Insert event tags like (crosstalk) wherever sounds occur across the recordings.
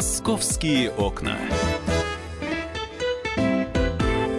Московские окна.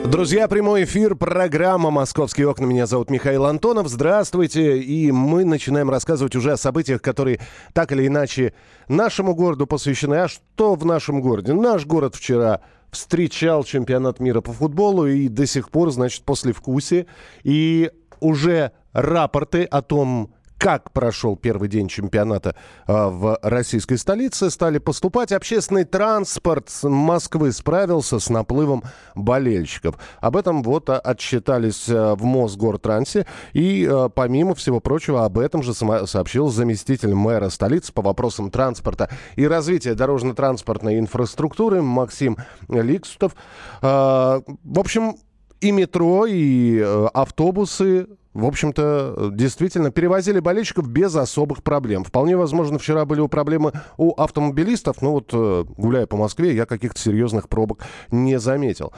Друзья, прямой эфир, программа «Московские окна». Меня зовут Михаил Антонов. Здравствуйте. И мы начинаем рассказывать уже о событиях, которые так или иначе нашему городу посвящены. А что в нашем городе? Наш город вчера встречал чемпионат мира по футболу и до сих пор, значит, после вкусе. И уже рапорты о том, как прошел первый день чемпионата э, в российской столице, стали поступать. Общественный транспорт Москвы справился с наплывом болельщиков. Об этом вот отчитались э, в Мосгортрансе. И, э, помимо всего прочего, об этом же сообщил заместитель мэра столицы по вопросам транспорта и развития дорожно-транспортной инфраструктуры Максим Ликсутов. В общем, и метро, и автобусы в общем-то, действительно перевозили болельщиков без особых проблем. Вполне возможно, вчера были проблемы у автомобилистов, но вот э, гуляя по Москве, я каких-то серьезных пробок не заметил.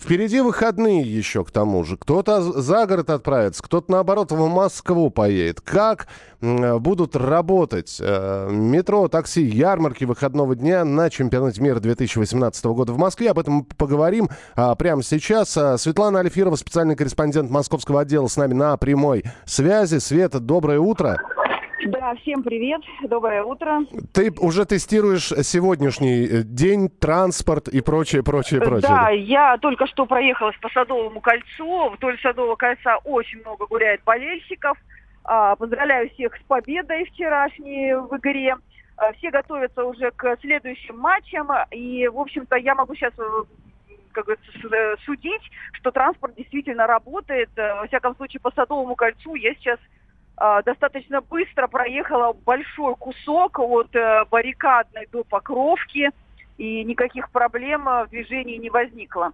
Впереди выходные еще к тому же. Кто-то за город отправится, кто-то, наоборот, в Москву поедет. Как будут работать э, метро, такси, ярмарки выходного дня на чемпионате мира 2018 года в Москве? Об этом поговорим а, прямо сейчас. А, Светлана Алифирова, специальный корреспондент московского отдела, с нами на прямой связи. Света, доброе утро. Да, всем привет, доброе утро. Ты уже тестируешь сегодняшний э, день, транспорт и прочее, прочее, прочее. Да, я только что проехалась по Садовому кольцу. Вдоль Садового кольца очень много гуляет болельщиков. А, поздравляю всех с победой вчерашней в игре. А, все готовятся уже к следующим матчам. И, в общем-то, я могу сейчас э, как говорится, э, судить, что транспорт действительно работает. Во всяком случае, по Садовому кольцу я сейчас достаточно быстро проехала большой кусок от э, баррикадной до Покровки, и никаких проблем в движении не возникло.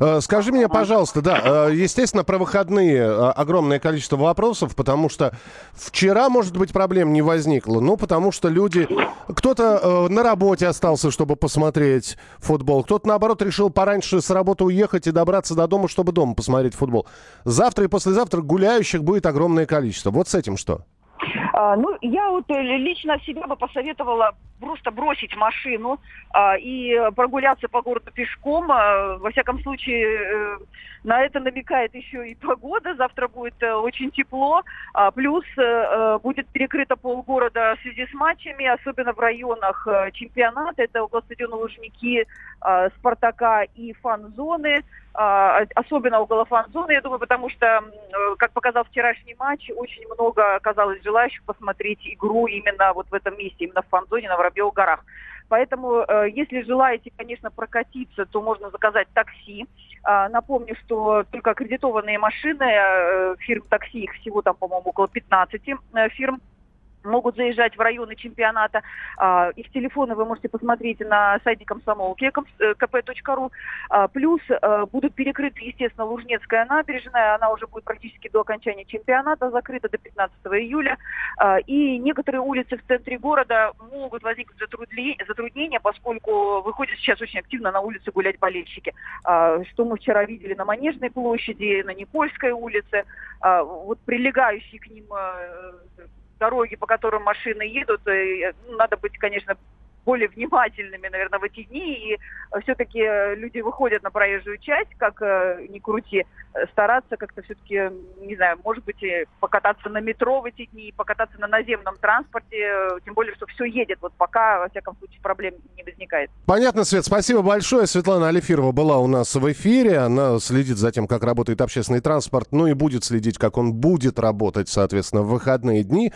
Э, скажи мне, пожалуйста, да, э, естественно, про выходные э, огромное количество вопросов, потому что вчера, может быть, проблем не возникло, ну, потому что люди, кто-то на работе остался, чтобы посмотреть футбол, кто-то, наоборот, решил пораньше с работы уехать и добраться до дома, чтобы дома посмотреть футбол. Завтра и послезавтра гуляющих будет огромное количество. Вот с этим что? А, ну, я вот лично себя бы посоветовала просто бросить машину а, и прогуляться по городу пешком. А, во всяком случае, э, на это намекает еще и погода. Завтра будет э, очень тепло. А, плюс а, будет перекрыто полгорода в связи с матчами, особенно в районах чемпионата. Это около стадиона Лужники, а, Спартака и фан-зоны. А, особенно около фан-зоны, я думаю, потому что, э, как показал вчерашний матч, очень много оказалось желающих посмотреть игру именно вот в этом месте, именно в фан-зоне на Воробьевых горах. Поэтому, э, если желаете, конечно, прокатиться, то можно заказать такси. А, напомню, что только аккредитованные машины э, фирм такси, их всего там, по-моему, около 15 фирм, могут заезжать в районы чемпионата. А, их телефоны вы можете посмотреть на сайте комсомолки kp.ru. Э, а, плюс а, будут перекрыты, естественно, Лужнецкая набережная. Она уже будет практически до окончания чемпионата, закрыта до 15 июля. А, и некоторые улицы в центре города могут возникнуть затруднения, поскольку выходят сейчас очень активно на улице гулять болельщики. Что мы вчера видели на Манежной площади, на Никольской улице. Вот прилегающие к ним дороги, по которым машины едут, э, ну, надо быть, конечно, более внимательными, наверное, в эти дни. И э, все-таки э, люди выходят на проезжую часть, как э, ни крути, стараться как-то все-таки, не знаю, может быть, покататься на метро в эти дни, покататься на наземном транспорте, тем более, что все едет. Вот пока, во всяком случае, проблем не возникает. Понятно, Свет. Спасибо большое. Светлана Алифирова была у нас в эфире. Она следит за тем, как работает общественный транспорт, ну и будет следить, как он будет работать, соответственно, в выходные дни.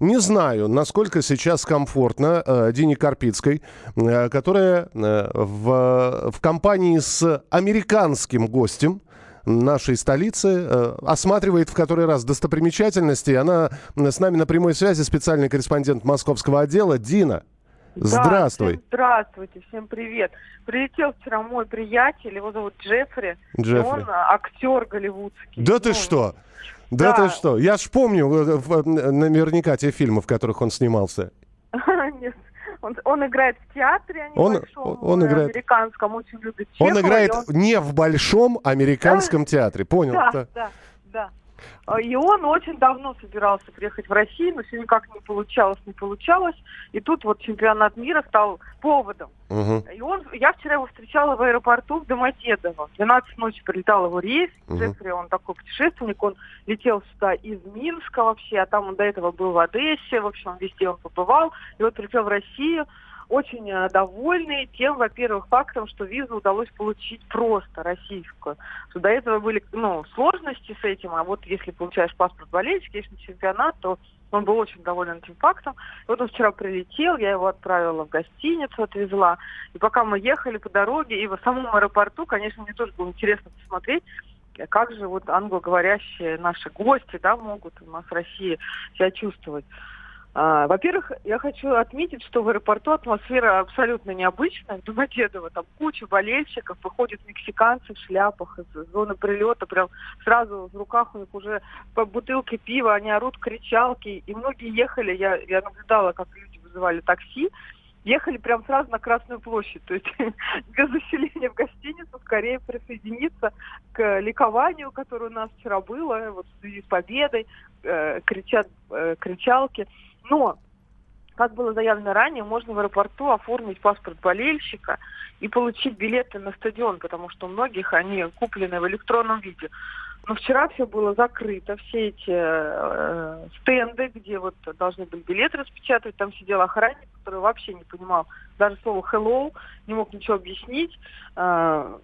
Не знаю, насколько сейчас комфортно э, Дине Карпицкой, э, которая э, в, в компании с американским гостем, нашей столицы, э, осматривает в который раз достопримечательности. Она с нами на прямой связи, специальный корреспондент московского отдела. Дина, здравствуй. Да, всем здравствуйте, всем привет. Прилетел вчера мой приятель, его зовут Джеффри. Джеффри. он актер голливудский. Да ну, ты что? Да, да ты что? Я ж помню э, э, наверняка те фильмы, в которых он снимался. (laughs) Нет. Он, он играет в театре, а не он, большом, он играет... американском, очень любит Чехова. Он играет он... не в большом американском да? театре, понял? (laughs) Да, да, да. А, и он очень давно собирался приехать в Россию, но все никак не получалось, не получалось. И тут вот чемпионат мира стал поводом. Угу. И он, я вчера его встречала в аэропорту в Домодедово. В 12 ночи прилетал его рейс. Мгм. Джеффри, он такой путешественник, он летел сюда из Минска вообще, а там он до этого был в Одессе, в общем, везде он побывал. И вот прилетел в Россию, очень э, довольный тем, во-первых, фактом, что визу удалось получить просто российскую. Что до этого были ну, сложности с этим, а вот если получаешь паспорт болельщика, если на чемпионат, то он был очень доволен этим фактом. И вот он вчера прилетел, я его отправила в гостиницу, отвезла. И пока мы ехали по дороге, и в самом аэропорту, конечно, мне тоже было интересно посмотреть, как же вот англоговорящие наши гости, да, могут у нас в России себя чувствовать. А, Во-первых, я хочу отметить, что в аэропорту атмосфера абсолютно необычная. Домодедово там куча болельщиков, выходят мексиканцы в шляпах из зоны прилета, прям сразу в руках у них уже по бутылке пива, они орут кричалки. И многие ехали, я, я наблюдала, как люди вызывали такси, ехали прям сразу на Красную площадь. То есть (laughs) без заселения в гостиницу скорее присоединиться к ликованию, которое у нас вчера было, вот в связи с победой, э, кричат э, кричалки. Но, как было заявлено ранее, можно в аэропорту оформить паспорт болельщика и получить билеты на стадион, потому что у многих они куплены в электронном виде. Но вчера все было закрыто, все эти э, стенды, где вот должны были билеты распечатывать, там сидел охранник, который вообще не понимал даже слово hello, не мог ничего объяснить, э,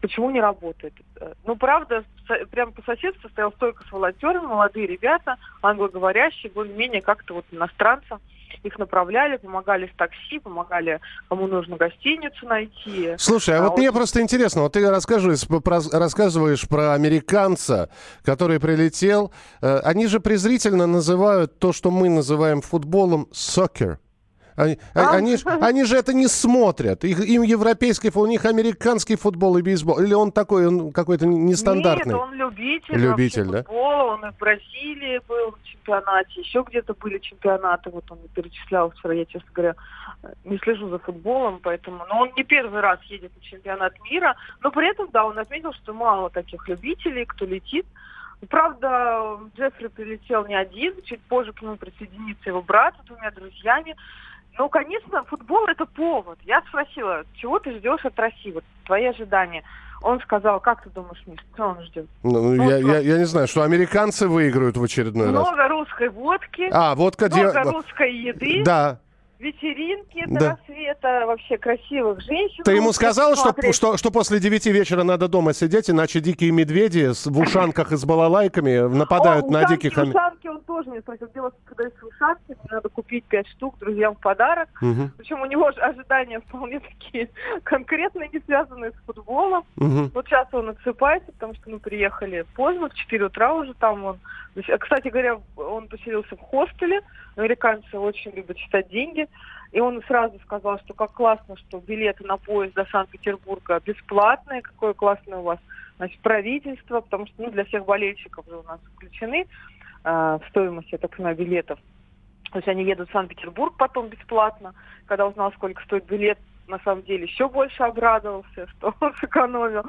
почему не работает. Э, Ну, правда, со- прямо по соседству стоял стойка с волонтерами, молодые ребята, англоговорящие, более-менее как-то вот иностранцам их направляли, помогали с такси, помогали, кому нужно гостиницу найти. Слушай, а, А вот вот- мне просто интересно, вот ты рассказываешь, про, рассказываешь про американца, который прилетел. Э, они же презрительно называют то, что мы называем футболом, soccer. Они, А? они, ж- они же это не смотрят. Их, им европейский футбол, у них американский футбол и бейсбол. Или он такой, он какой-то нестандартный? Нет, он любитель, Любитель, да? футбола. Он и в Бразилии был в чемпионате, еще где-то были чемпионаты. Вот он перечислял вчера, я, честно говоря, не слежу за футболом, поэтому... Но он не первый раз едет на чемпионат мира. Но при этом, да, он отметил, что мало таких любителей, кто летит. Правда, Джеффри прилетел не один, чуть позже к нему присоединится его брат с двумя друзьями. Ну, конечно, футбол это повод. Я спросила, чего ты ждешь от России? Вот твои ожидания. Он сказал, как ты думаешь, Миш, что он ждет? Ну, Ну, я, просто- я, я не знаю, что американцы выиграют в очередной раз. Много русской водки, А, водка... де- много русской еды, Да. Вечеринки Да. до рассвета, вообще красивых женщин. Ты ему русских сказал, что, что, что после девяти вечера надо дома сидеть, иначе дикие медведи с, в ушанках и с балалайками нападают О, на ушанки, диких... Ушанки он тоже мне спросил. Дело что продаются ушанки, надо купить пять штук друзьям в подарок. Мгм, Причем у него же ожидания вполне такие (laughs) конкретные, не связанные с футболом. мгм. Вот сейчас он отсыпается, потому что мы приехали поздно, в 4 утра уже там он. Есть, Кстати говоря, он поселился в хостеле. Американцы очень любят считать деньги. И он сразу сказал, что как классно, что билеты на поезд до Санкт-Петербурга бесплатные, какое классное у вас значит, правительство, потому что ну, для всех болельщиков же у нас включены э, в стоимость, я так понимаю, билетов. То есть они едут в Санкт-Петербург потом бесплатно. Когда узнал, сколько стоит билет, на самом деле еще больше обрадовался, (laughs) что он сэкономил.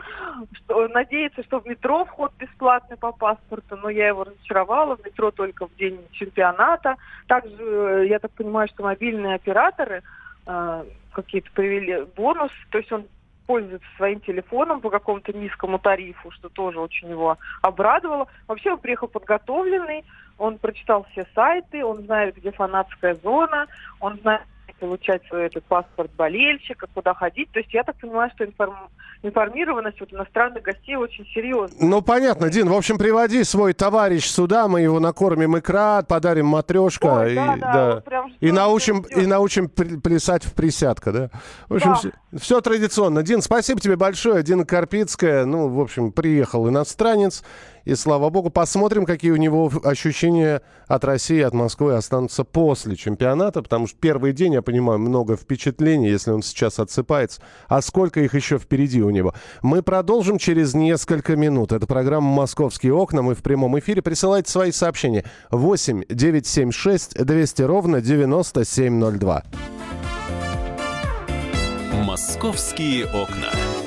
Что, надеется, что в метро вход бесплатный по паспорту, но я его разочаровала. В метро только в день чемпионата. Также, э, я так понимаю, что мобильные операторы э, какие-то привели бонус, то есть он пользуется своим телефоном по какому-то низкому тарифу, что тоже очень его обрадовало. Вообще он приехал подготовленный, он прочитал все сайты, он знает, где фанатская зона, он знает, получать свой этот паспорт болельщика, куда ходить. То есть я так понимаю, что информ- информированность вот иностранных гостей очень серьезная. Ну, понятно, Дин, в общем, приводи свой товарищ сюда, мы его накормим икра, подарим матрешка. Ой, и, да, да, прям И научим, и научим плясать в присядка, да? В общем, Да. все, традиционно. Дин, спасибо тебе большое. Дина Карпицкая, ну, в общем, приехал иностранец, и слава богу, посмотрим, какие у него ощущения от России, от Москвы останутся после чемпионата, потому что первый день, я понимаю, много впечатлений, если он сейчас отсыпается, а сколько их еще впереди у него. Мы продолжим через несколько минут. Это программа «Московские окна». Мы в прямом эфире. Присылайте свои сообщения. 8 976 200 ровно 9702. «Московские окна».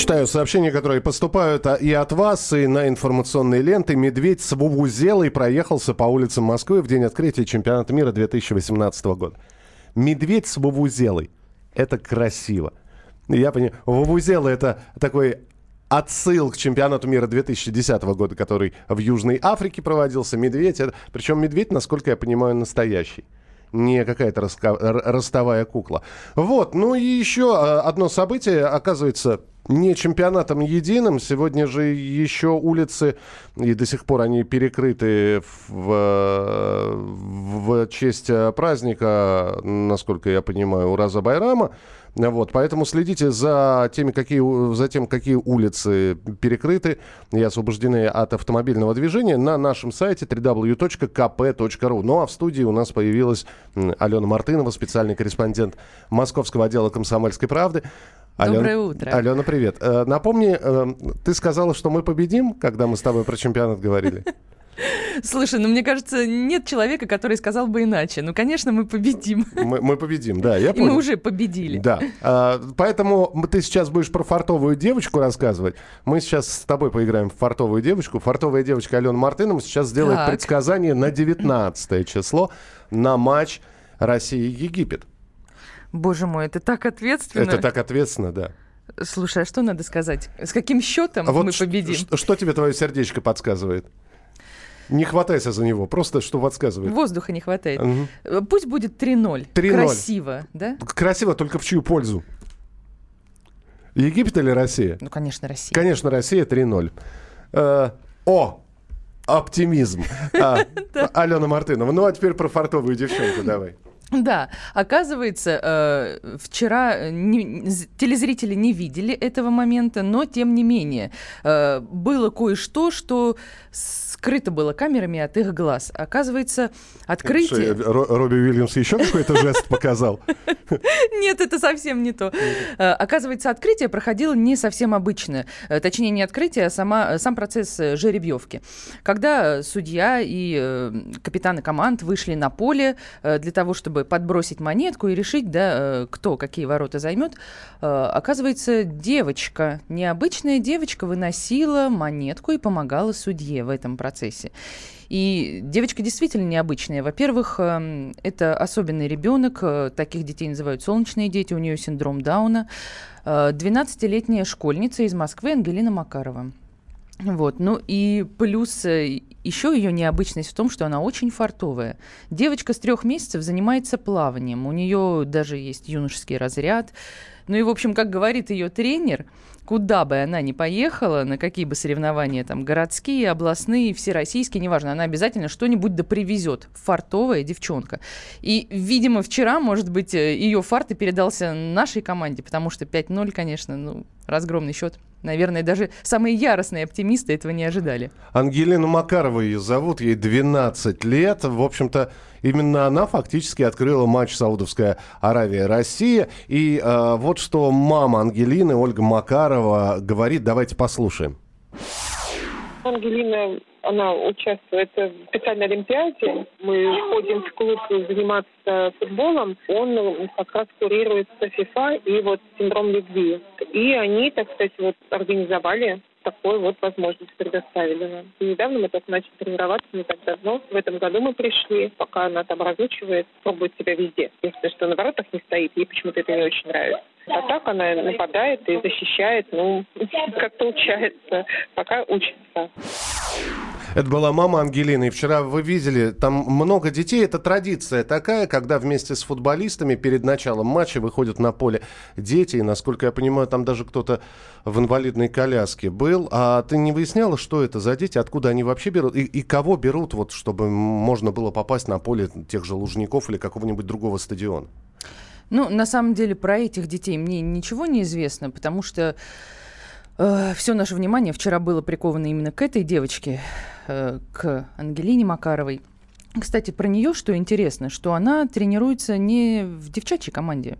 Читаю сообщения, которые поступают а, и от вас, и на информационные ленты. Медведь с Вувузелой проехался по улицам Москвы в день открытия чемпионата мира 2018 года. Медведь с Вувузелой. Это красиво. Я понимаю, Вувузела это такой отсыл к чемпионату мира 2010 года, который в Южной Африке проводился. Медведь, это, причем медведь, насколько я понимаю, настоящий не какая-то ростовая кукла. Вот, ну и еще а, одно событие, оказывается, не чемпионатом единым. Сегодня же еще улицы, и до сих пор они перекрыты в, в честь праздника, насколько я понимаю, Ураза Байрама. Вот, поэтому следите за, теми, какие, за тем, какие улицы перекрыты и освобождены от автомобильного движения на нашем сайте www.kp.ru. Ну а в студии у нас появилась Алена Мартынова, специальный корреспондент Московского отдела «Комсомольской правды». Алена, Доброе утро. Алена, привет. Э, напомни, э, ты сказала, что мы победим, когда мы с тобой про чемпионат говорили? (laughs) Слушай, ну мне кажется, нет человека, который сказал бы иначе. Ну, конечно, мы победим. (laughs) Мы, мы победим, да, я понял. И мы уже победили. Да. А, поэтому ты сейчас будешь про фартовую девочку рассказывать. Мы сейчас с тобой поиграем в фартовую девочку. Фартовая девочка Алена Мартынова сейчас сделает так. предсказание на 19 число на матч Россия-Египет. Боже мой, это так ответственно. Это так ответственно, да. Слушай, а что надо сказать? С каким счетом а мы вот победим? Что, что тебе твое сердечко подсказывает? Не хватайся за него, просто что подсказывает. Воздуха не хватает. Угу. Пусть будет 3-0. 3-0. Красиво, да? Красиво, только в чью пользу? Египет или Россия? Ну, конечно, Россия. Конечно, Россия 3-0. Э, о, оптимизм. (laughs) А, Алена Мартынова. Ну, а теперь про фартовую девчонку давай. Да, оказывается, э, вчера не, телезрители не видели этого момента, но тем не менее э, было кое-что, что скрыто было камерами от их глаз. Оказывается, открытие... Что, Робби Уильямс еще какой-то жест показал? Нет, это совсем не то. Э, оказывается, открытие проходило не совсем обычно. Э, точнее, не открытие, а сама, сам процесс э, жеребьевки. Когда судья и капитаны команд вышли на поле для того, чтобы подбросить монетку и решить, да, э, кто какие ворота займет. Э, оказывается, девочка, необычная девочка выносила монетку и помогала судье в этом процессе. И девочка действительно необычная. Во-первых, эм, это особенный ребенок, э, таких детей называют солнечные дети, у нее синдром Дауна. 12-летняя школьница из Москвы Ангелина Макарова. Вот, ну и плюс э, еще ее необычность в том, что она очень фартовая. Девочка с трех месяцев занимается плаванием, у нее даже есть юношеский разряд. Ну и, в общем, как говорит ее тренер, куда бы она ни поехала, на какие бы соревнования, там, городские, областные, всероссийские, неважно, она обязательно что-нибудь да привезет. Фартовая девчонка. И, видимо, вчера, может быть, э, ее фарт и передался нашей команде, потому что 5-0, конечно, ну, разгромный счет. Наверное, даже самые яростные оптимисты этого не ожидали. Ангелину Макарову ее зовут, ей 12 лет. В общем-то, именно она фактически открыла матч Саудовская Аравия-Россия. И э, вот что мама Ангелины, Ольга Макарова, говорит. Давайте послушаем. Ангелина она участвует в специальной олимпиаде. Мы ходим в клуб заниматься футболом. Он как раз курируется ФИФА и вот синдром любви. И они, так сказать, вот организовали такую вот возможность предоставили нам. И недавно мы только начали тренироваться, не так давно. В этом году мы пришли, пока она там разучивает, пробует себя везде. Если что на воротах не стоит, ей почему-то это не очень нравится. А так она нападает и защищает, ну, (laughs) как получается, пока учится. Это была мама Ангелины. И вчера вы видели, там много детей. Это традиция такая, когда вместе с футболистами перед началом матча выходят на поле дети. И, насколько я понимаю, там даже кто-то в инвалидной коляске был. А ты не выясняла, что это за дети, откуда они вообще берут и, и кого берут, вот, чтобы можно было попасть на поле тех же Лужников или какого-нибудь другого стадиона? Ну, на самом деле, про этих детей мне ничего не известно, потому что все наше внимание вчера было приковано именно к этой девочке, э, к Ангелине Макаровой. Кстати, про нее что интересно, что она тренируется не в девчачьей команде,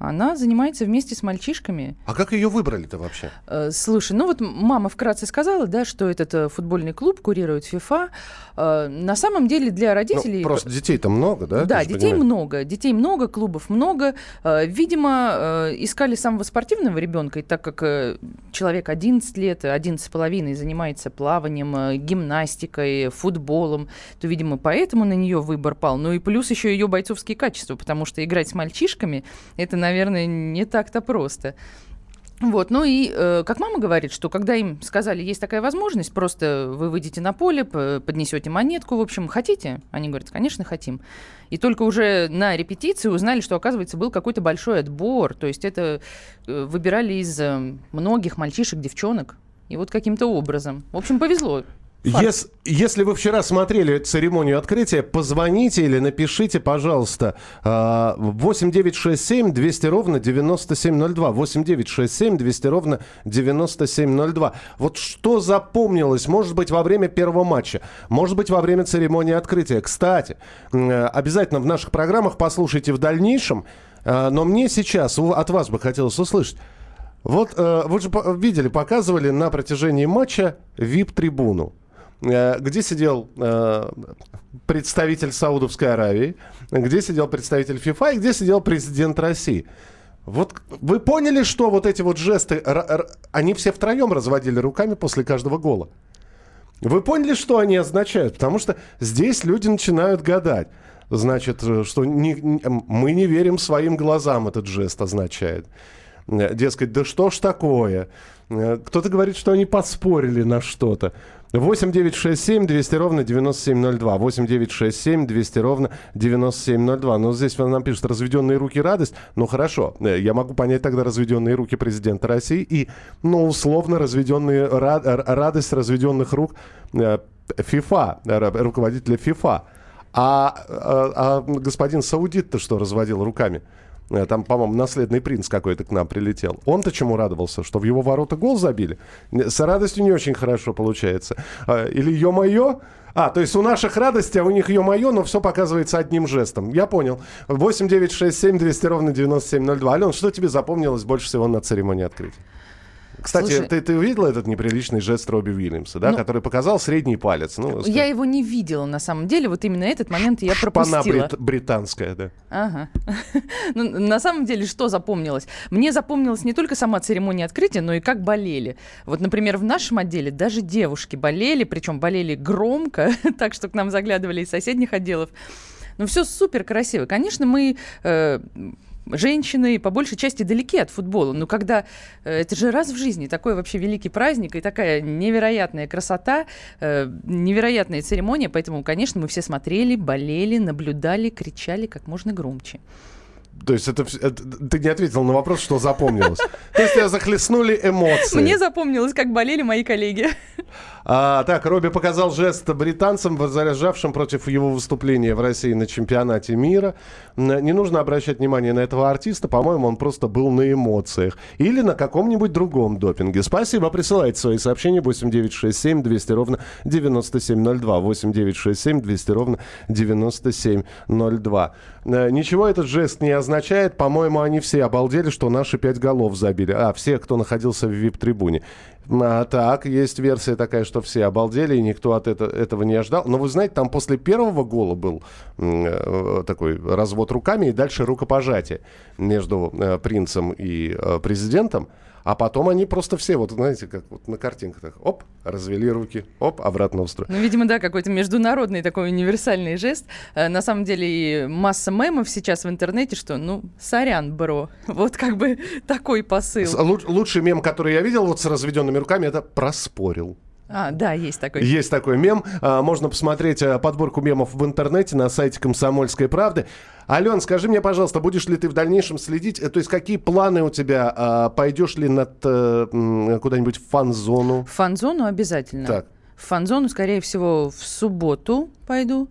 она занимается вместе с мальчишками. А как ее выбрали-то вообще? Э, слушай, ну вот мама вкратце сказала, да, что этот э, футбольный клуб курирует ФИФА. Э, на самом деле для родителей... Ну, просто детей-то много, да? Да, детей понимаешь? много. Детей много, клубов много. Видимо, искали самого спортивного ребенка, и так как человек 11 лет, 11 половиной занимается плаванием, гимнастикой, футболом, то, видимо, поэтому на нее выбор пал. Ну и плюс еще ее бойцовские качества, потому что играть с мальчишками, это, наверное, наверное, не так-то просто. Вот, ну и э, как мама говорит, что когда им сказали, есть такая возможность, просто вы выйдете на поле, поднесете монетку, в общем, хотите? Они говорят, конечно, хотим. И только уже на репетиции узнали, что, оказывается, был какой-то большой отбор. То есть это э, выбирали из э, многих мальчишек, девчонок. И вот каким-то образом. В общем, повезло. Ес, если вы вчера смотрели церемонию открытия, позвоните или напишите, пожалуйста, 8967 200 ровно 9702. 8967 200 ровно 9702. Вот что запомнилось, может быть, во время первого матча, может быть, во время церемонии открытия. Кстати, обязательно в наших программах послушайте в дальнейшем, а, но мне сейчас от вас бы хотелось услышать, вот э, вы же видели, показывали на протяжении матча VIP-трибуну. Э, где сидел э, представитель Саудовской Аравии, где сидел представитель ФИФА и где сидел президент России. Вот вы поняли, что вот эти вот жесты, они все втроем разводили руками после каждого гола? Вы поняли, что они означают? Потому что здесь люди начинают гадать. Значит, э, что не, мы не верим своим глазам, этот жест означает. Дескать, да что ж такое? Кто-то говорит, что они поспорили на что-то. 8 9 6 7 200 ровно 9702. 8 9 6 7 200 ровно 9702. Но здесь нам пишут разведенные руки радость. Ну хорошо, э, я могу понять тогда разведенные руки президента России и, ну, условно, разведенные рад, радость разведенных рук э, ФИФА, руководителя ФИФА. А, а, а господин Саудит-то что разводил руками? Э, там, по-моему, наследный принц какой-то к нам прилетел. Он-то чему радовался? Что в его ворота гол забили? С радостью не очень хорошо получается. А, или ё-моё? А, то есть у наших радости, а у них ё-моё, но все показывается одним жестом. Я понял. 8 9 6 7 200 ровно 9702. Ален, что тебе запомнилось больше всего на церемонии открытия? Кстати, Слушай, ты, ты увидела этот неприличный жест Робби Уильямса, да, ну, который показал средний палец? Ну, я его не видела, на самом деле. Вот именно этот момент я пропустила. Шпана брит- британская, да. Ага. (laughs) ну, на самом деле, что запомнилось? Мне запомнилась не только сама церемония открытия, но и как болели. Вот, например, в нашем отделе даже девушки болели, причем болели громко, (laughs) так что к нам заглядывали из соседних отделов. Ну, все супер красиво. Конечно, мы... Э, женщины по большей части далеки от футбола. Но когда э, это же раз в жизни такой вообще великий праздник и такая невероятная красота, э, невероятная церемония, поэтому, конечно, мы все смотрели, болели, наблюдали, кричали как можно громче. То есть это, это ты не ответил на вопрос, что запомнилось. То есть тебя захлестнули эмоции. Мне запомнилось, как болели мои коллеги. А, так, Робби показал жест британцам, возражавшим против его выступления в России на чемпионате мира. Не нужно обращать внимание на этого артиста. По-моему, он просто был на эмоциях. Или на каком-нибудь другом допинге. Спасибо. Присылайте свои сообщения 8967 200 ровно 9702. 8967 200 ровно 9702. Э, ничего этот жест не означает. По-моему, они все обалдели, что наши пять голов забили. А, все, кто находился в вип-трибуне. А, так, есть версия такая, что все обалдели, и никто от это, этого не ожидал. Но вы знаете, там после первого гола был э, такой развод руками, и дальше рукопожатие между э, принцем и э, президентом. А потом они просто все, вот знаете, как вот на картинках, так, оп, развели руки, оп, обратно устроили. Ну, видимо, да, какой-то международный такой универсальный жест. Э, на самом деле и масса мемов сейчас в интернете, что, ну, сорян, бро. (laughs) Вот как бы (laughs) такой посыл. Луч, лучший мем, который я видел вот с разведенными руками, это «проспорил». А, да, есть такой. Есть такой мем. А, можно посмотреть а, подборку мемов в интернете на сайте «Комсомольской правды». Ален, скажи мне, пожалуйста, будешь ли ты в дальнейшем следить? Э, то есть какие планы у тебя? А, пойдешь ли над, э, куда-нибудь в фан-зону? В фан-зону обязательно. Так. В фан-зону, скорее всего, в субботу пойду.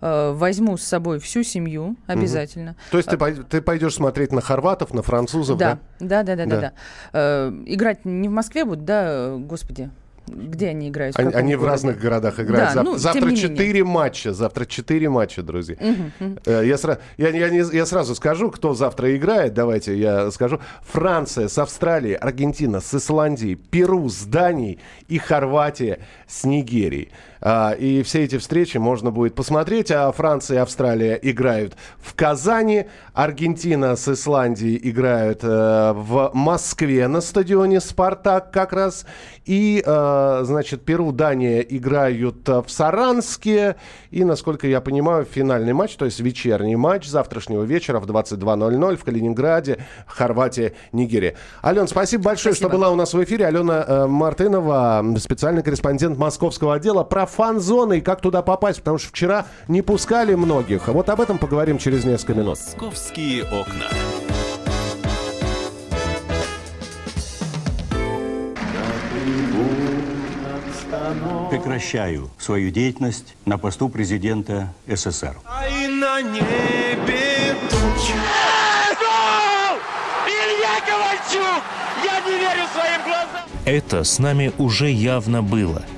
Э, возьму с собой всю семью обязательно. Угу. То есть ты, ты пойдешь смотреть на хорватов, на французов, да? Да, да, да, да, да. да. Э, играть не в Москве будут, да, господи. Где они играют? В они они в разных городах играют. Да, Зав- ну, завтра четыре матча. Завтра четыре матча, друзья. Угу, угу. Я, сра- я, я, не, я сразу скажу, кто завтра играет. Давайте я скажу. Франция с Австралией, Аргентина с Исландией, Перу с Данией и Хорватия с Нигерией. А, и все эти встречи можно будет посмотреть. А Франция и Австралия играют в Казани. Аргентина с Исландией играют э, в Москве на стадионе «Спартак» как раз. И, э, значит, Перу, Дания играют в Саранске. И, насколько я понимаю, финальный матч, то есть вечерний матч завтрашнего вечера в 22.00 в Калининграде, Хорватия, Нигерия. Ален, спасибо большое, спасибо. что была у нас в эфире. Алена э, Мартынова, специальный корреспондент московского отдела. Про фан-зоны и как туда попасть, потому что вчера не пускали многих. А вот об этом поговорим через несколько минут. Московские окна. Прекращаю свою деятельность на посту президента СССР. А на небе тучи. Илья Ковальчук! Я не верю своим глазам! Это с нами уже явно было –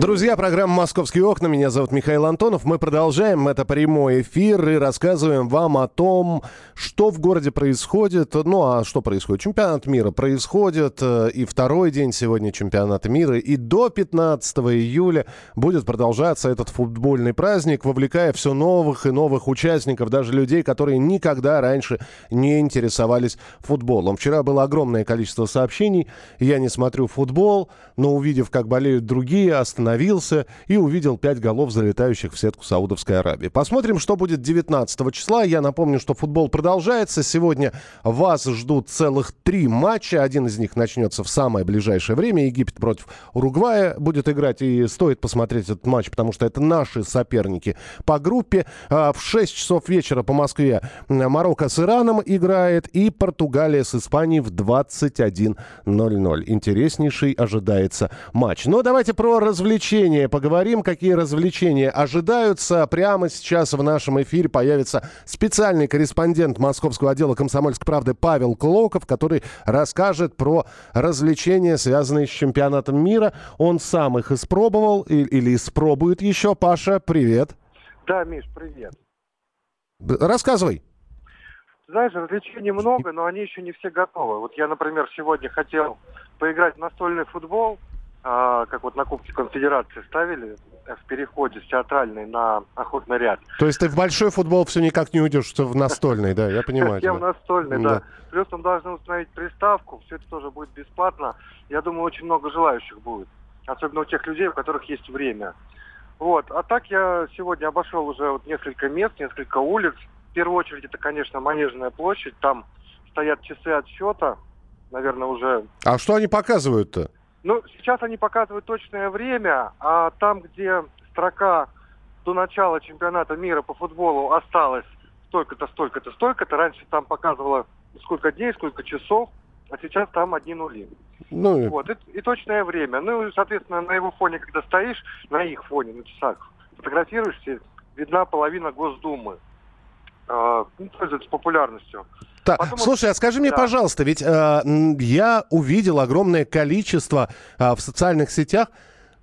Друзья, программа «Московские окна». Меня зовут Михаил Антонов. Мы продолжаем. Это прямой эфир и рассказываем вам о том, что в городе происходит. Ну, а что происходит? Чемпионат мира происходит. Э, и второй день сегодня чемпионата мира. И до 15 июля будет продолжаться этот футбольный праздник, вовлекая все новых и новых участников, даже людей, которые никогда раньше не интересовались футболом. Вчера было огромное количество сообщений. Я не смотрю футбол, но увидев, как болеют другие, остановился остановился и увидел 5 голов, залетающих в сетку Саудовской Аравии. Посмотрим, что будет 19 числа. Я напомню, что футбол продолжается. Сегодня вас ждут целых три матча. Один из них начнется в самое ближайшее время. Египет против Уругвая будет играть. И стоит посмотреть этот матч, потому что это наши соперники по группе. А, в 6 часов вечера по Москве Марокко с Ираном играет. И Португалия с Испанией в 21.00. Интереснейший ожидается матч. Но давайте про развлечения развлечения поговорим. Какие развлечения ожидаются? Прямо сейчас в нашем эфире появится специальный корреспондент московского отдела «Комсомольской правды» Павел Клоков, который расскажет про развлечения, связанные с чемпионатом мира. Он сам их испробовал или испробует еще. Паша, привет. Да, Миш, привет. Рассказывай. Знаешь, развлечений много, но они еще не все готовы. Вот я, например, сегодня хотел поиграть в настольный футбол, а, как вот на Кубке Конфедерации ставили в переходе с театральной на охотный ряд. То есть ты в большой футбол все никак не уйдешь, что в настольный, да, я понимаю. Я в настольный, да. Плюс там должны установить приставку, все это тоже будет бесплатно. Я думаю, очень много желающих будет. Особенно у тех людей, у которых есть время. Вот. А так я сегодня обошел уже вот несколько мест, несколько улиц. В первую очередь это, конечно, Манежная площадь. Там стоят часы отсчета. Наверное, уже... А что они показывают-то? Ну, сейчас они показывают точное время, а там, где строка до начала чемпионата мира по футболу осталось столько-то, столько-то, столько-то, раньше там показывало сколько дней, сколько часов, а сейчас там одни нули. Ну, вот, и, и точное время. Ну, и, соответственно, на его фоне, когда стоишь, на их фоне, на часах, фотографируешься, видна половина Госдумы. Э, пользуется популярностью. Так, Потом... Слушай, а скажи мне, да. пожалуйста, ведь э, я увидел огромное количество э, в социальных сетях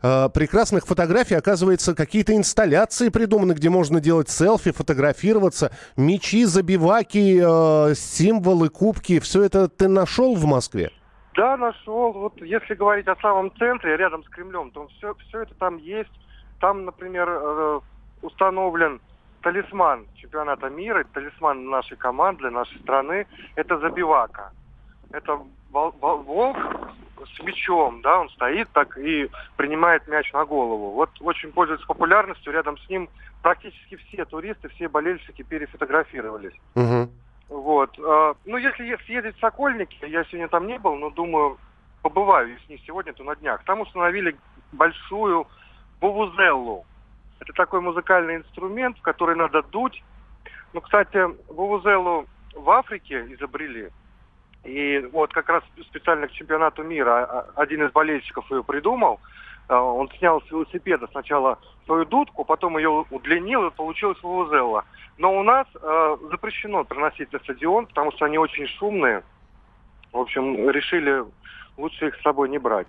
э, прекрасных фотографий. Оказывается, какие-то инсталляции придуманы, где можно делать селфи, фотографироваться, мечи, забиваки, э, символы, кубки. Все это ты нашел в Москве? Да, нашел. Вот если говорить о самом центре, рядом с Кремлем, то все, все это там есть. Там, например, э, установлен талисман чемпионата мира, талисман нашей команды, нашей страны, это забивака. Это волк с мячом, да, он стоит так и принимает мяч на голову. Вот очень пользуется популярностью, рядом с ним практически все туристы, все болельщики перефотографировались. Угу. Вот. а, Ну, если съездить в Сокольники, я сегодня там не был, но думаю, побываю, если не сегодня, то на днях. Там установили большую вувузеллу. Это такой музыкальный инструмент, в который надо дуть. Ну, кстати, вувузеллу в Африке изобрели. И вот как раз специально к чемпионату мира а, один из болельщиков ее придумал. А, Он снял с велосипеда сначала свою дудку, потом ее удлинил, и получилась вувузелла. Но у нас э, запрещено приносить на стадион, потому что они очень шумные. В общем, решили лучше их с собой не брать.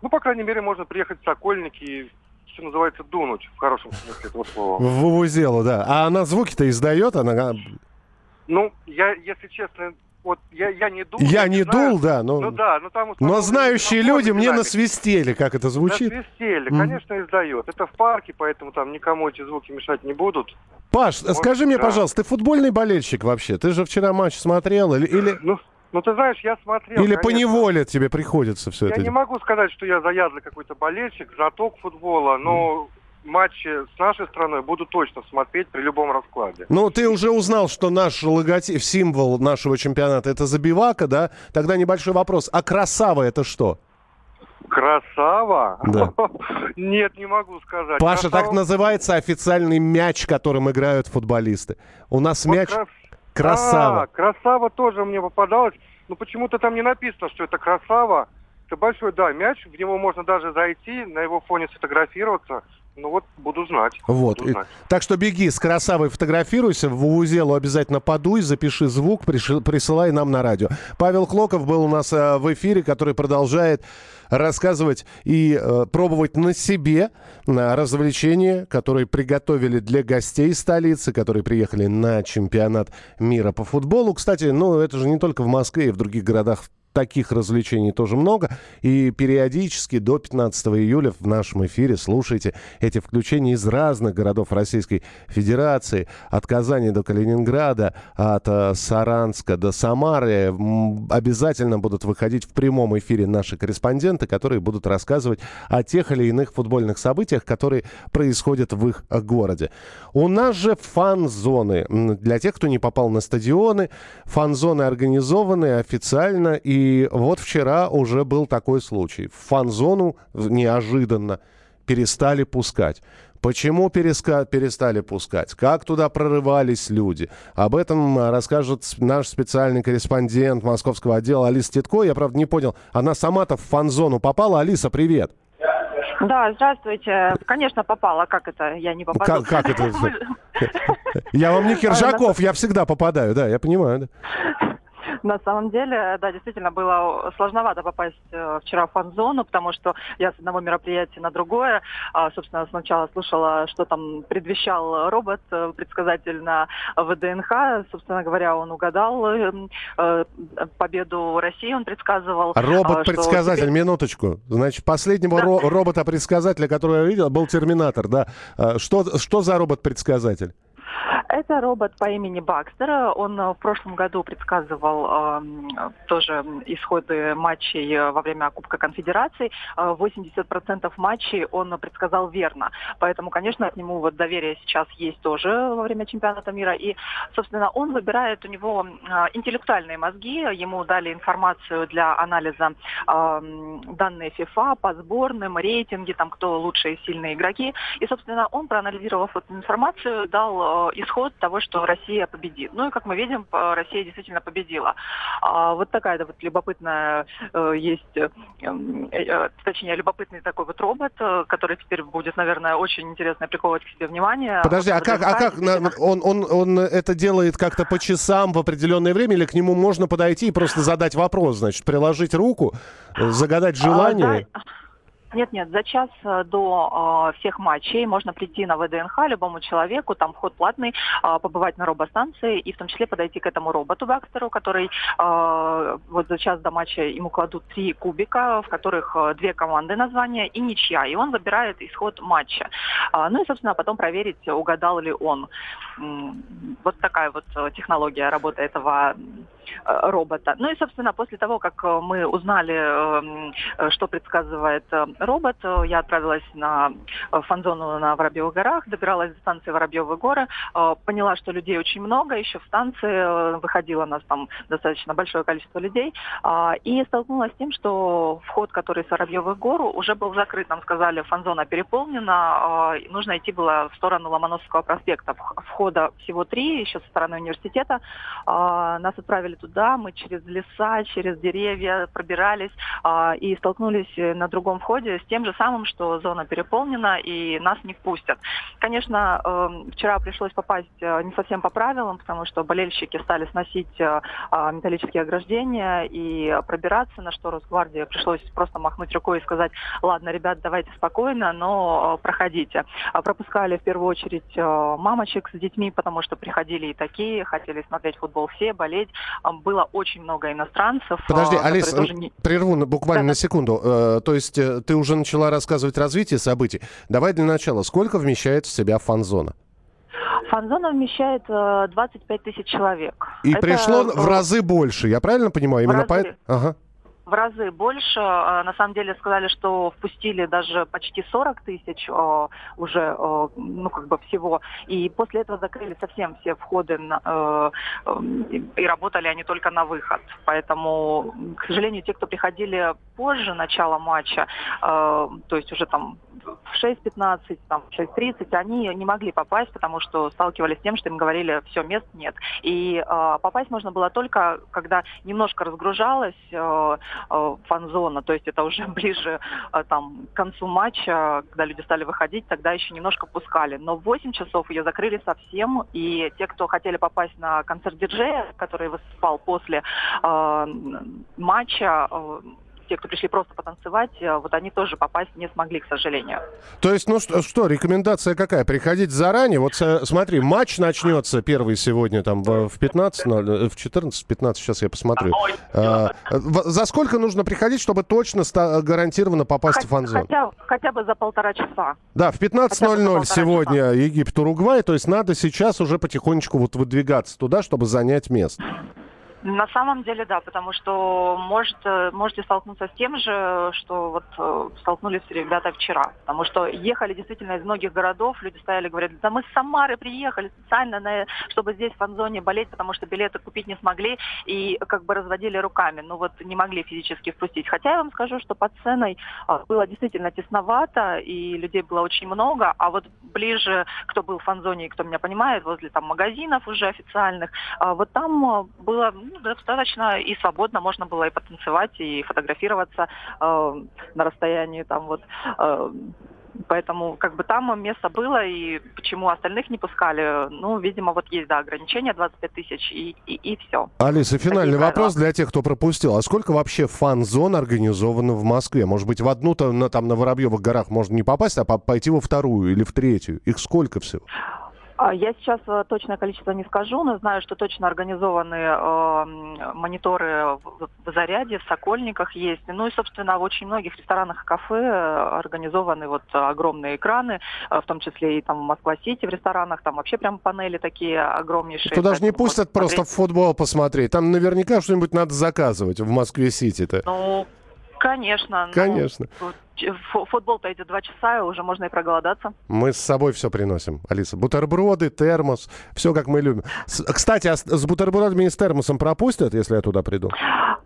Ну, по крайней мере, можно приехать в Сокольники и, что называется, дунуть, в хорошем смысле этого слова. В Вувузелу, да. А она звуки-то издает? Она... Ну, я, если честно, вот я, я не дул. Я не знаю. дул, да, но... Ну да, но там... Но знающие люди мне динамики. насвистели, как это звучит. Насвистели, Мгм. конечно, издает. Это в парке, поэтому там никому эти звуки мешать не будут. Паш, Вот, скажи мне, да. пожалуйста, ты футбольный болельщик вообще? Ты же вчера матч смотрел или, или, Ну, ну ты знаешь, я смотрел, или конечно. поневоле тебе приходится все Я это? не могу сказать, что я заядлый какой-то болельщик, знаток футбола, но матчи с нашей страной буду точно смотреть при любом раскладе. Ну, ты уже узнал, что наш логотип, символ нашего чемпионата это забивака, да? Тогда небольшой вопрос. А красава это что? Красава? Да. (laughs) Нет, не могу сказать. Паша, так Красава- называется официальный мяч, которым играют футболисты. У нас Вот мяч крас- красава. А, красава тоже мне попадалась. Но почему-то там не написано, что это красава. Это большой, да, мяч. В него можно даже зайти, на его фоне сфотографироваться. Ну вот, буду знать. Вот. Буду И- знать. Так что беги с красавой, фотографируйся, в Вузелу обязательно подуй, запиши звук, приши- присылай нам на радио. Павел Клоков был у нас э, в эфире, который продолжает рассказывать и э, пробовать на себе на развлечения, которые приготовили для гостей столицы, которые приехали на чемпионат мира по футболу. Кстати, ну это же не только в Москве, и в других городах таких развлечений тоже много. И периодически до 15 июля в нашем эфире слушайте эти включения из разных городов Российской Федерации. От Казани до Калининграда, от э, Саранска до Самары. Обязательно будут выходить в прямом эфире наши корреспонденты, которые будут рассказывать о тех или иных футбольных событиях, которые происходят в их э, городе. У нас же фан-зоны. Для тех, кто не попал на стадионы, фан-зоны организованы официально. И вот вчера уже был такой случай. В фан-зону неожиданно перестали пускать. Почему переска- перестали пускать? Как туда прорывались люди? Об этом расскажет наш специальный корреспондент московского отдела Алиса Титко. Я, правда, не понял, она сама-то в фан-зону попала? Алиса, привет. Да, здравствуйте. Конечно, попала. Как это? Я не попаду. Как, как это? (laughs) Я вам не Киржаков, я всегда попадаю, да, я понимаю. да. (laughs) На самом деле, да, действительно было сложновато попасть э, вчера в фан-зону, потому что я с одного мероприятия на другое, а, собственно, сначала слушала, что там предвещал робот, э, предсказатель на ВДНХ. Собственно говоря, он угадал э, победу России, он предсказывал. а, Робот-предсказатель, теперь- минуточку. Значит, последнего ро- робота-предсказателя, которого я видел, был Терминатор, да. А, Что, что за робот-предсказатель? Это робот по имени Бакстер. Он э, в прошлом году предсказывал эм, тоже исходы матчей э, во время Кубка Конфедераций. Э, 80% матчей он предсказал верно. Поэтому, конечно, к нему вот доверие сейчас есть тоже во время чемпионата мира. И, собственно, он выбирает, у него э, интеллектуальные мозги. Ему дали информацию для анализа эм, данные FIFA по сборным, рейтинги, там, кто лучшие и сильные игроки. И, собственно, он, проанализировав эту информацию, дал э, исход того, что Россия победит. Ну и, как мы видим, э, Россия действительно победила. А, вот такая да, вот любопытная э, есть, э, точнее, любопытный такой вот робот, который теперь будет, наверное, очень интересно приковывать к себе внимание. Подожди, а как, а как на- он, он, он это делает как-то по часам в определенное время, или к нему можно подойти и просто задать вопрос, значит, приложить руку, загадать желание? А, да. Нет, нет, за час э, до э, всех матчей можно прийти на ВДНХ любому человеку, там вход платный, э, побывать на робостанции и в том числе подойти к этому роботу Бакстеру, который э, вот за час до матча ему кладут три кубика, в которых э, две команды названия и ничья, и он выбирает исход матча. А, ну и, собственно, потом проверить, угадал ли он. Вот такая вот э, технология работы этого робота. Ну и, собственно, после того, как мы узнали, что предсказывает робот, я отправилась на фан-зону на Воробьевых горах, добиралась до станции Воробьевы горы, поняла, что людей очень много, еще в станции выходило нас там достаточно большое количество людей, и столкнулась с тем, что вход, который с Воробьевых гор, уже был закрыт. Нам сказали, фан-зона переполнена, нужно идти было в сторону Ломоносовского проспекта. Входа всего три, еще со стороны университета. Нас отправили туда, мы через леса, через деревья пробирались и столкнулись на другом входе с тем же самым, что зона переполнена и нас не впустят. Конечно, эм, вчера пришлось попасть э, не совсем по правилам, потому что болельщики стали сносить э, а, металлические ограждения и пробираться, на что Росгвардии пришлось просто махнуть рукой и сказать, ладно, ребят, давайте спокойно, но э, проходите. Пропускали в первую очередь мамочек с детьми, потому что приходили и такие, хотели смотреть футбол все, болеть. Было очень много иностранцев. Подожди, Алис, не... прерву буквально да, на секунду. То есть ты уже начала рассказывать развитие событий. Давай для начала. Сколько вмещает в себя фан-зона? Фан-зона вмещает 25 э, тысяч человек. И Это... пришло в разы больше, я правильно понимаю? Именно поэтому... Ага в разы больше. А, на самом деле сказали, что впустили даже почти 40 тысяч а, уже, а, ну, как бы всего. И после этого закрыли совсем все входы на, э, и работали они только на выход. Поэтому, к сожалению, те, кто приходили позже начала матча, то есть уже там в 6.15, там, в 6.30, они не могли попасть, потому что сталкивались с тем, что им говорили, все, мест нет. И э, попасть можно было только, когда немножко разгружалась э, э, фан-зона, то есть это уже (laughs) ближе э, там, к концу матча, когда люди стали выходить, тогда еще немножко пускали. Но в 8 часов ее закрыли совсем, и те, кто хотели попасть на концерт диджея, который выступал после э, матча, э, те, кто пришли просто потанцевать, э, вот они тоже попасть не смогли, к сожалению. То есть, ну что, что рекомендация какая? Приходить заранее? Вот смотри, матч начнется первый сегодня там в 15, э, в 14-15, сейчас я посмотрю. За сколько нужно приходить, чтобы точно гарантированно попасть хотя, в фан-зону? Хотя, хотя бы за полтора часа. Да, в 15.00 сегодня Египет-Уругвай, то есть надо сейчас уже потихонечку вот выдвигаться туда, чтобы занять место. На самом деле, да, потому что может, э, можете столкнуться с тем же, что вот э, столкнулись ребята вчера. Потому что ехали действительно из многих городов, люди стояли говорят, да мы с Самары приехали специально, на, чтобы здесь в фан-зоне болеть, потому что билеты купить не смогли и как бы разводили руками, ну вот не могли физически впустить. Хотя я вам скажу, что под сценой а, было действительно тесновато, и людей было очень много, а вот ближе, кто был в фан-зоне и кто меня понимает, возле там магазинов уже официальных, а, вот там а, было ну, достаточно и свободно можно было и потанцевать, и фотографироваться э, на расстоянии там вот э, Поэтому как бы там место было, и почему остальных не пускали, ну, видимо, вот есть, да, ограничения 25 тысяч, и, и, и все. Алиса, финальный Такие вопрос для тех, кто пропустил. А сколько вообще фан-зон организовано в Москве? Может быть, в одну-то на, там на Воробьевых горах можно не попасть, а пойти во вторую или в третью? Их сколько всего? А, я сейчас э, точное количество не скажу, но знаю, что точно организованы э, мониторы в, в Заряде, в Сокольниках есть. Ну и, собственно, в очень многих ресторанах и кафе э, организованы вот огромные экраны, э, в том числе и там в Москва-Сити в ресторанах, там вообще прям панели такие огромнейшие. Туда же не пустят смотреть. просто в футбол посмотреть. Там наверняка что-нибудь надо заказывать в Москве-Сити-то. Ну, конечно. Конечно. Ну, футбол-то идет два часа, и уже можно и проголодаться. Мы с собой все приносим, Алиса. Бутерброды, термос, все как мы любим. С, кстати, а с, с бутербродами и с термосом пропустят, если я туда приду?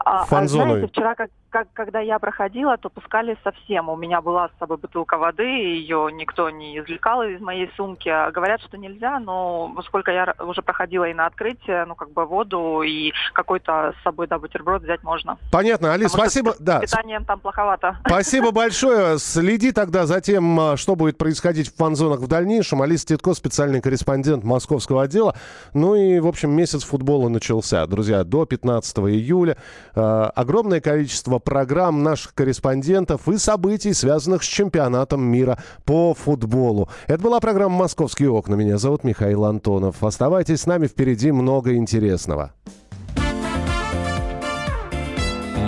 А, а знаете, вчера, как, как, когда я проходила, то пускали совсем. У меня была с собой бутылка воды, ее никто не извлекал из моей сумки. Говорят, что нельзя, но сколько я уже проходила и на открытие, ну, как бы воду и какой-то с собой, да, бутерброд взять можно. Понятно, Алис, Потому спасибо. Да. С питанием там плоховато. Спасибо большое (laughs) большое. Следи тогда за тем, а, что будет происходить в фан-зонах в дальнейшем. Алиса Титко, специальный корреспондент московского отдела. Ну и, в общем, месяц футбола начался. Друзья, до 15 июля. Э, огромное количество программ наших корреспондентов и событий, связанных с чемпионатом мира по футболу. Это была программа «Московские окна». Меня зовут Михаил Антонов. Оставайтесь с нами, впереди много интересного.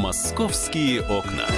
«Московские окна».